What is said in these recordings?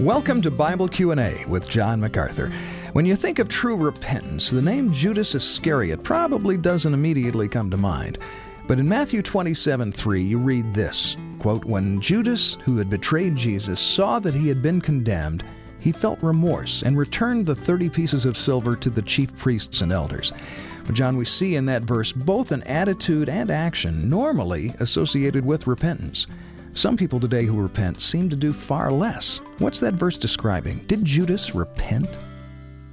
Welcome to Bible Q&A with John MacArthur. When you think of true repentance, the name Judas Iscariot probably doesn't immediately come to mind. But in Matthew 27 3, you read this quote, When Judas, who had betrayed Jesus, saw that he had been condemned, he felt remorse and returned the 30 pieces of silver to the chief priests and elders. But John, we see in that verse both an attitude and action normally associated with repentance. Some people today who repent seem to do far less. What's that verse describing? Did Judas repent?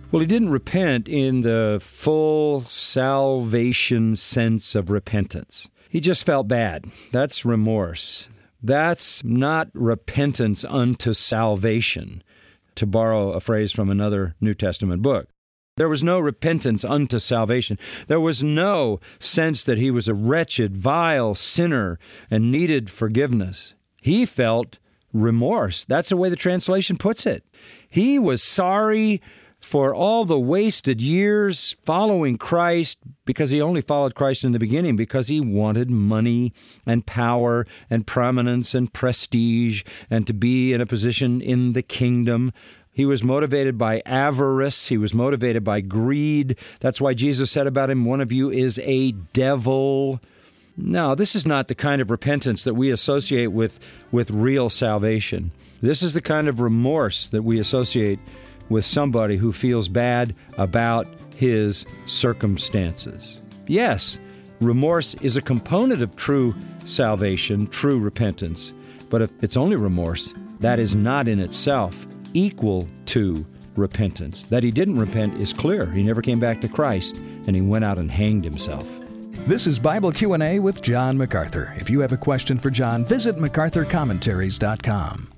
Well, he didn't repent in the full salvation sense of repentance. He just felt bad. That's remorse. That's not repentance unto salvation, to borrow a phrase from another New Testament book. There was no repentance unto salvation. There was no sense that he was a wretched, vile sinner and needed forgiveness. He felt remorse. That's the way the translation puts it. He was sorry for all the wasted years following Christ because he only followed Christ in the beginning because he wanted money and power and prominence and prestige and to be in a position in the kingdom. He was motivated by avarice. He was motivated by greed. That's why Jesus said about him, One of you is a devil. No, this is not the kind of repentance that we associate with, with real salvation. This is the kind of remorse that we associate with somebody who feels bad about his circumstances. Yes, remorse is a component of true salvation, true repentance, but if it's only remorse, that is not in itself equal to repentance. That he didn't repent is clear. He never came back to Christ and he went out and hanged himself. This is Bible Q&A with John MacArthur. If you have a question for John, visit macarthurcommentaries.com.